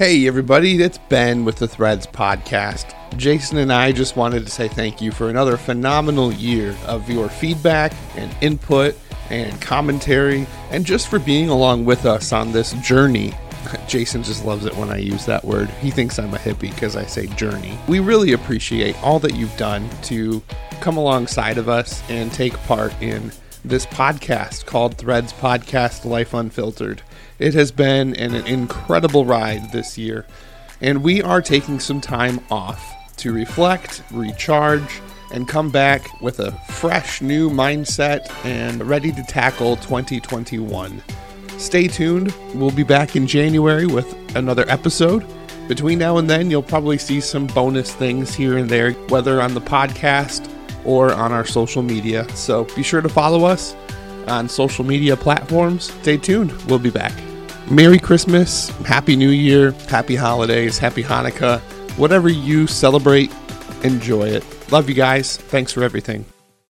Hey, everybody, it's Ben with the Threads Podcast. Jason and I just wanted to say thank you for another phenomenal year of your feedback and input and commentary, and just for being along with us on this journey. Jason just loves it when I use that word. He thinks I'm a hippie because I say journey. We really appreciate all that you've done to come alongside of us and take part in this podcast called Threads Podcast Life Unfiltered. It has been an incredible ride this year, and we are taking some time off to reflect, recharge, and come back with a fresh new mindset and ready to tackle 2021. Stay tuned. We'll be back in January with another episode. Between now and then, you'll probably see some bonus things here and there, whether on the podcast or on our social media. So be sure to follow us on social media platforms. Stay tuned. We'll be back. Merry Christmas, Happy New Year, Happy Holidays, Happy Hanukkah. Whatever you celebrate, enjoy it. Love you guys. Thanks for everything.